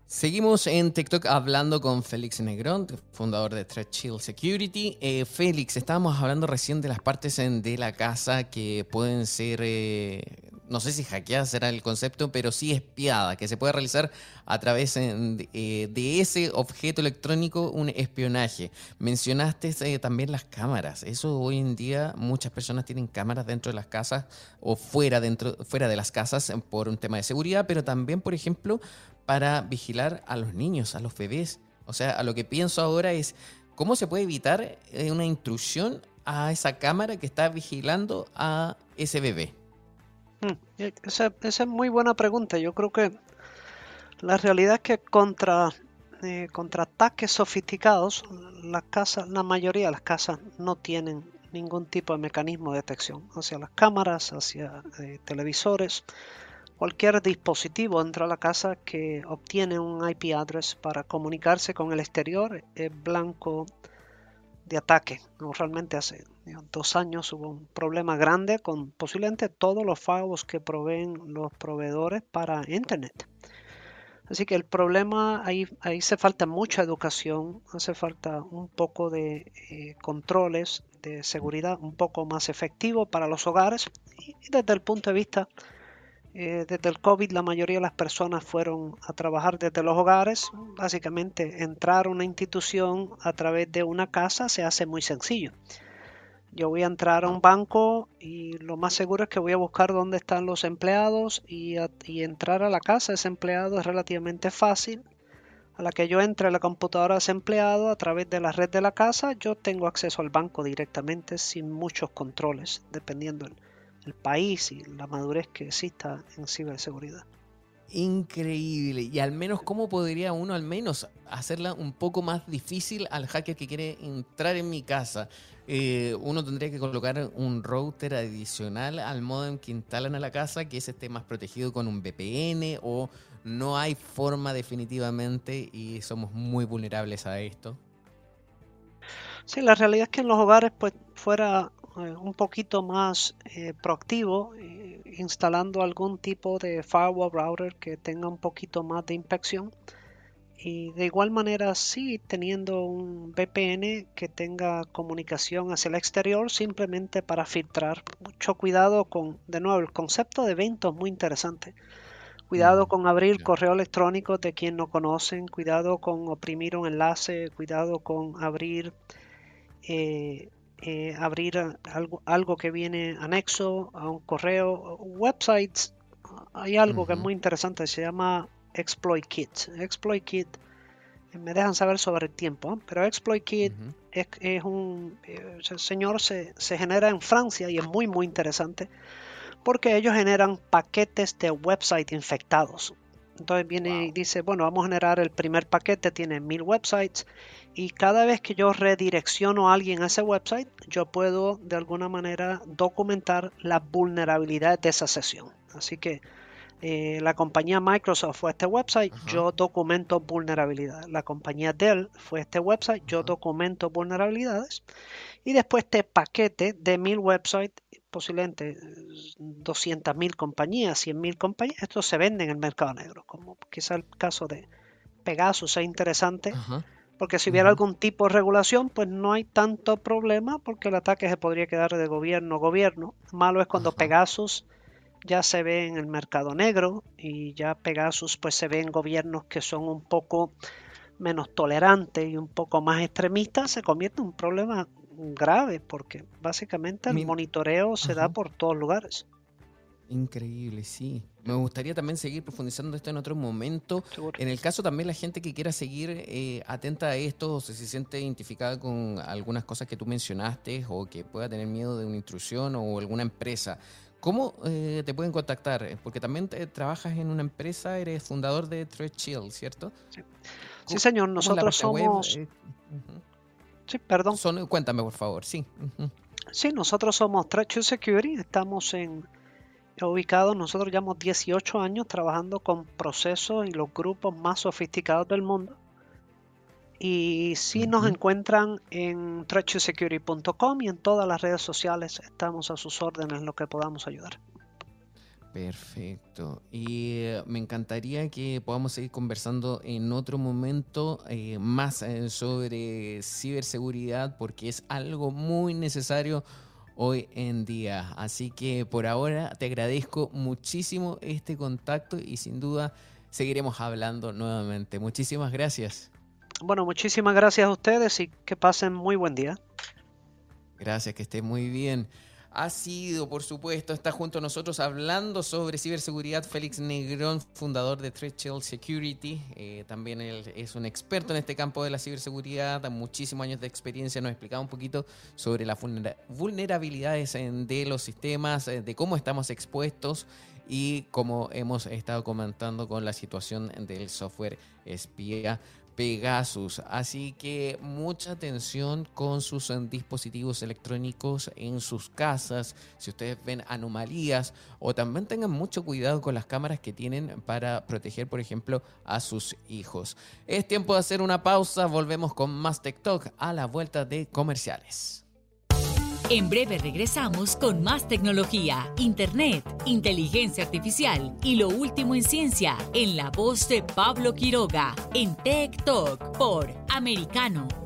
Seguimos en TikTok hablando con Félix Negrón, fundador de Threat Shield Security. Eh, Félix, estábamos hablando recién de las partes de la casa que pueden ser, eh, no sé si hackeadas será el concepto, pero sí espiada, que se puede realizar a través eh, de ese objeto electrónico un espionaje. Mencionaste también las cámaras. Eso hoy en día muchas personas tienen cámaras dentro de las casas o fuera, dentro, fuera de las casas por un tema de seguridad, pero también, por ejemplo, para vigilar a los niños, a los bebés. O sea, a lo que pienso ahora es cómo se puede evitar eh, una intrusión a esa cámara que está vigilando a ese bebé. Hmm, esa, es muy buena pregunta. Yo creo que la realidad es que contra, eh, ataques sofisticados, la mayoría de las casas no tienen ningún tipo de mecanismo de detección hacia las cámaras, hacia eh, televisores cualquier dispositivo dentro de la casa que obtiene un IP address para comunicarse con el exterior es blanco de ataque. realmente hace dos años hubo un problema grande con posiblemente todos los firewalls que proveen los proveedores para Internet. Así que el problema ahí, ahí hace falta mucha educación, hace falta un poco de eh, controles de seguridad un poco más efectivo para los hogares y desde el punto de vista eh, desde el COVID la mayoría de las personas fueron a trabajar desde los hogares. Básicamente entrar a una institución a través de una casa se hace muy sencillo. Yo voy a entrar a un banco y lo más seguro es que voy a buscar dónde están los empleados y, entrar a la casa de ese empleado es relativamente fácil. A la que yo entre a la computadora de ese empleado a través de la red de la casa, yo tengo acceso al banco directamente sin muchos controles, dependiendo del, el país y la madurez que exista en ciberseguridad. Increíble. Y al menos, ¿cómo podría uno al menos hacerla un poco más difícil al hacker que quiere entrar en mi casa? Eh, uno tendría que colocar un router adicional al modem que instalan a la casa, que ese esté más protegido con un VPN o no hay forma definitivamente y somos muy vulnerables a esto. Sí, la realidad es que en los hogares, pues fuera un poquito más eh, proactivo, eh, instalando algún tipo de firewall router que tenga un poquito más de inspección. Y de igual manera, sí, teniendo un VPN que tenga comunicación hacia el exterior simplemente para filtrar. Mucho cuidado con, de nuevo, el concepto de evento es muy interesante. Cuidado con abrir correo electrónico de quien no conocen, cuidado con oprimir un enlace, cuidado con abrir eh, eh, abrir algo, algo que viene anexo a un correo. Websites, hay algo que es muy interesante, se llama Exploit Kit. Exploit Kit, eh, me dejan saber sobre el tiempo, pero Exploit Kit es, un señor se, se genera en Francia y es muy muy interesante porque ellos generan paquetes de website infectados. Entonces viene y dice, bueno, vamos a generar el primer paquete, tiene mil websites y cada vez que yo redirecciono a alguien a ese website, yo puedo de alguna manera documentar las vulnerabilidades de esa sesión. Así que eh, la compañía Microsoft fue a este website, yo documento vulnerabilidades. La compañía Dell fue a este website, yo documento vulnerabilidades. Y después este paquete de mil websites, posiblemente 200.000 compañías, 100.000 compañías, esto se vende en el mercado negro, como quizá el caso de Pegasus sea interesante. Porque si hubiera algún tipo de regulación, pues no hay tanto problema porque el ataque se podría quedar de gobierno a gobierno. Malo es cuando Pegasus ya se ve en el mercado negro y ya Pegasus pues se ve en gobiernos que son un poco menos tolerantes y un poco más extremistas, se convierte en un problema grave porque básicamente el monitoreo se da por todos lugares. Increíble, sí. Me gustaría también seguir profundizando esto en otro momento. En el caso también la gente que quiera seguir eh, atenta a esto o si se siente identificada con algunas cosas que tú mencionaste o que pueda tener miedo de una intrusión o alguna empresa, ¿cómo eh, te pueden contactar? Porque también trabajas en una empresa, eres fundador de Threat Shield, ¿cierto? Sí, señor. Nosotros somos... Eh, sí, perdón. cuéntame, por favor. Sí. Sí, nosotros somos Threat Shield Security. Estamos en ubicado, nosotros llevamos 18 años trabajando con procesos y los grupos más sofisticados del mundo. Y si nos encuentran en threatsecurity.com y en todas las redes sociales estamos a sus órdenes en lo que podamos ayudar. Perfecto. Y eh, me encantaría que podamos seguir conversando en otro momento eh, más eh, sobre ciberseguridad porque es algo muy necesario hoy en día. Así que por ahora te agradezco muchísimo este contacto y sin duda seguiremos hablando nuevamente. Muchísimas gracias. Bueno, muchísimas gracias a ustedes y que pasen muy buen día. Gracias, que esté muy bien ha sido, por supuesto, está junto a nosotros hablando sobre ciberseguridad Félix Negrón, fundador de Threshold Security. Eh, también él es un experto en este campo de la ciberseguridad, muchísimos años de experiencia. Nos explicaba un poquito sobre las vulnerabilidades de los sistemas, eh, de cómo estamos expuestos y cómo hemos estado comentando con la situación del software espía Pegasus. Así que mucha atención con sus dispositivos electrónicos en sus casas. Si ustedes ven anomalías o también tengan mucho cuidado con las cámaras que tienen para proteger, por ejemplo, a sus hijos. Es tiempo de hacer una pausa. Volvemos con más TikTok a la vuelta de comerciales. En breve regresamos con más tecnología, internet, inteligencia artificial y lo último en ciencia en la voz de Pablo Quiroga en Tech Talk por Americano.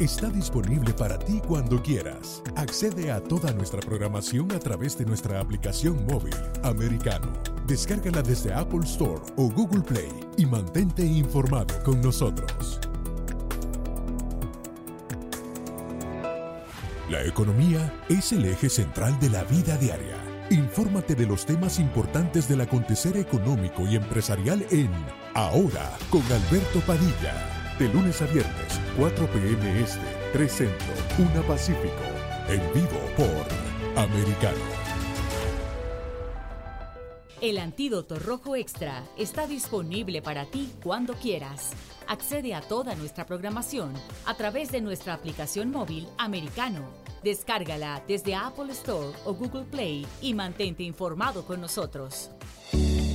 está disponible para ti cuando quieras. Accede a toda nuestra programación a través de nuestra aplicación móvil americano Descárgala desde Apple Store o Google Play y mantente informado con nosotros. La economía es el eje central de la vida diaria. Infórmate de los temas importantes del acontecer económico y empresarial en Ahora con Alberto Padilla. De lunes a viernes, 4 p.m. Este, 3 Centro, 1 Pacífico. En vivo por Americano. El antídoto rojo extra está disponible para ti cuando quieras. Accede a toda nuestra programación a través de nuestra aplicación móvil americano. Descárgala desde Apple Store o Google Play y mantente informado con nosotros.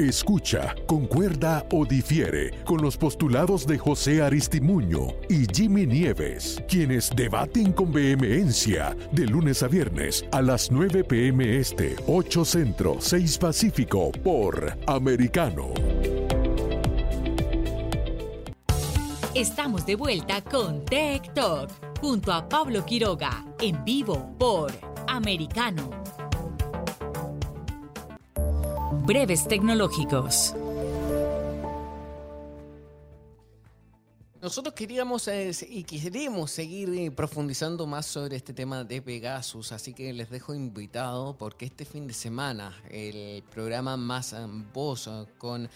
Escucha, concuerda o difiere con los postulados de José Aristimuño y Jimmy Nieves, quienes debaten con vehemencia de lunes a viernes a las 9 pm este, 8 Centro, 6 Pacífico por Americano. Estamos de vuelta con Tech Talk junto a Pablo Quiroga en vivo por Americano. Breves tecnológicos. Nosotros queríamos eh, y queremos seguir eh, profundizando más sobre este tema de Pegasus, así que les dejo invitado porque este fin de semana el programa Más Voz con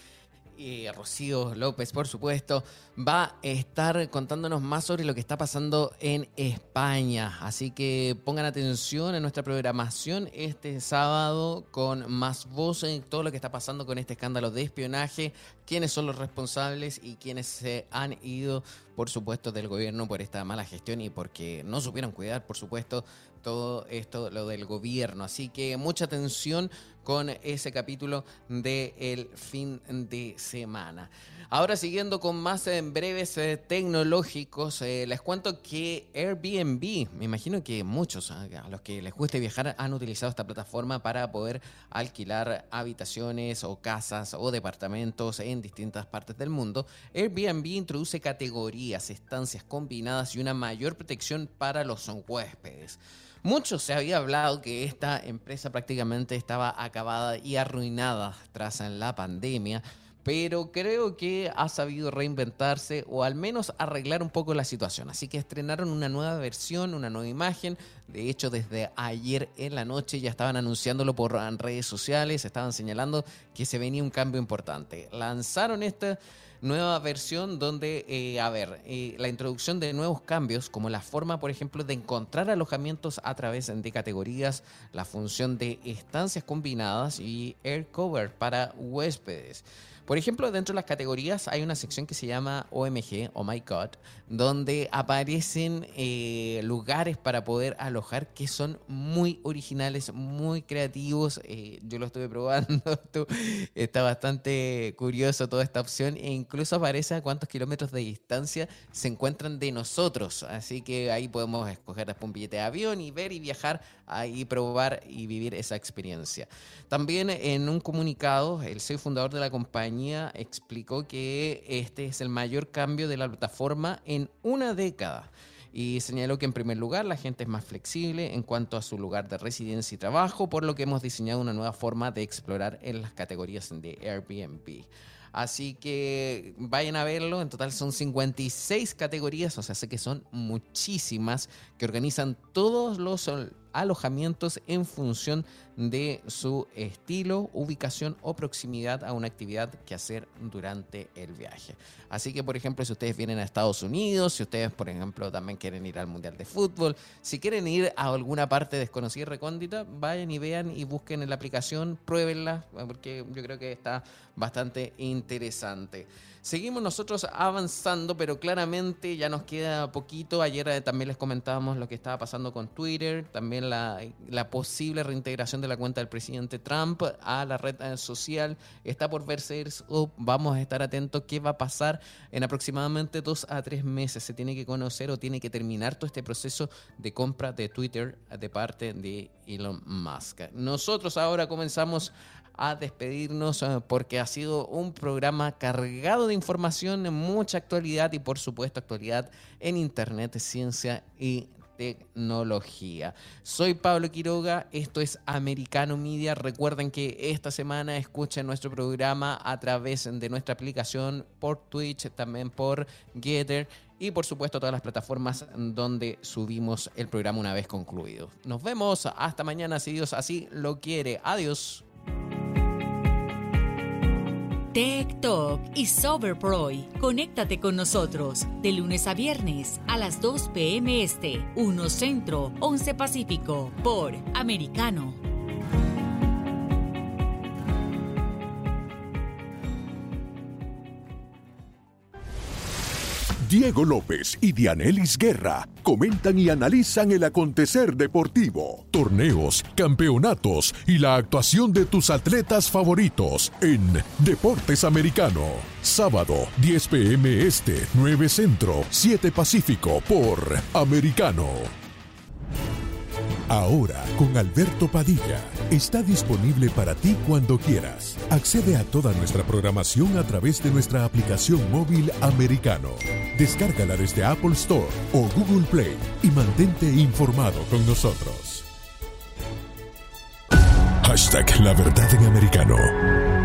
y Rocío López, por supuesto, va a estar contándonos más sobre lo que está pasando en España. Así que pongan atención en nuestra programación este sábado con más voz en todo lo que está pasando con este escándalo de espionaje, quiénes son los responsables y quiénes se han ido, por supuesto, del gobierno por esta mala gestión y porque no supieron cuidar, por supuesto, todo esto, lo del gobierno. Así que mucha atención con ese capítulo del fin de semana. Ahora siguiendo con más en breves eh, tecnológicos, eh, les cuento que Airbnb, me imagino que muchos ah, a los que les guste viajar han utilizado esta plataforma para poder alquilar habitaciones o casas o departamentos en distintas partes del mundo. Airbnb introduce categorías, estancias combinadas y una mayor protección para los huéspedes. Mucho se había hablado que esta empresa prácticamente estaba acabada y arruinada tras la pandemia, pero creo que ha sabido reinventarse o al menos arreglar un poco la situación. Así que estrenaron una nueva versión, una nueva imagen. De hecho, desde ayer en la noche ya estaban anunciándolo por redes sociales, estaban señalando que se venía un cambio importante. Lanzaron esta nueva versión donde, eh, a ver, eh, la introducción de nuevos cambios, como la forma, por ejemplo, de encontrar alojamientos a través de categorías, la función de estancias combinadas y air cover para huéspedes. Por ejemplo, dentro de las categorías hay una sección que se llama OMG, Oh My God, donde aparecen eh, lugares para poder alojar que son muy originales, muy creativos. Eh, yo lo estuve probando, está bastante curioso toda esta opción e incluso aparece a cuántos kilómetros de distancia se encuentran de nosotros. Así que ahí podemos escoger un billete de avión y ver y viajar ahí, probar y vivir esa experiencia. También en un comunicado, el CEO fundador de la compañía, explicó que este es el mayor cambio de la plataforma en una década y señaló que en primer lugar la gente es más flexible en cuanto a su lugar de residencia y trabajo, por lo que hemos diseñado una nueva forma de explorar en las categorías de Airbnb. Así que vayan a verlo. En total son 56 categorías, o sea, sé que son muchísimas que organizan todos los alojamientos en función de su estilo, ubicación o proximidad a una actividad que hacer durante el viaje. Así que, por ejemplo, si ustedes vienen a Estados Unidos, si ustedes, por ejemplo, también quieren ir al Mundial de Fútbol, si quieren ir a alguna parte desconocida y recóndita, vayan y vean y busquen en la aplicación, pruébenla, porque yo creo que está bastante interesante. Seguimos nosotros avanzando, pero claramente ya nos queda poquito. Ayer eh, también les comentábamos lo que estaba pasando con Twitter, también la, posible reintegración de la cuenta del presidente Trump a la red eh, social. Está por verse eso. Vamos a estar atentos qué va a pasar en aproximadamente dos a tres meses. Se tiene que conocer o tiene que terminar todo este proceso de compra de Twitter de parte de Elon Musk. Nosotros ahora comenzamos a despedirnos eh, porque ha sido un programa cargado de información, mucha actualidad y por supuesto actualidad en Internet, ciencia y tecnología. Soy Pablo Quiroga, esto es Americano Media. Recuerden que esta semana escuchen nuestro programa a través de nuestra aplicación por Twitch, también por Getter y por supuesto todas las plataformas donde subimos el programa una vez concluido. Nos vemos hasta mañana si Dios así lo quiere. Adiós. Tech Talk y Soberproy. Conéctate con nosotros de lunes a viernes a las 2 p.m. Este, 1 Centro, 11 Pacífico, por Americano. Diego López y Dianelis Guerra comentan y analizan el acontecer deportivo, torneos, campeonatos y la actuación de tus atletas favoritos en Deportes Americano. Sábado, 10 pm este, 9 centro, 7 pacífico por Americano. Ahora, con Alberto Padilla, está disponible para ti cuando quieras. Accede a toda nuestra programación a través de nuestra aplicación móvil americano. Descárgala desde Apple Store o Google Play y mantente informado con nosotros. Hashtag La Verdad en Americano.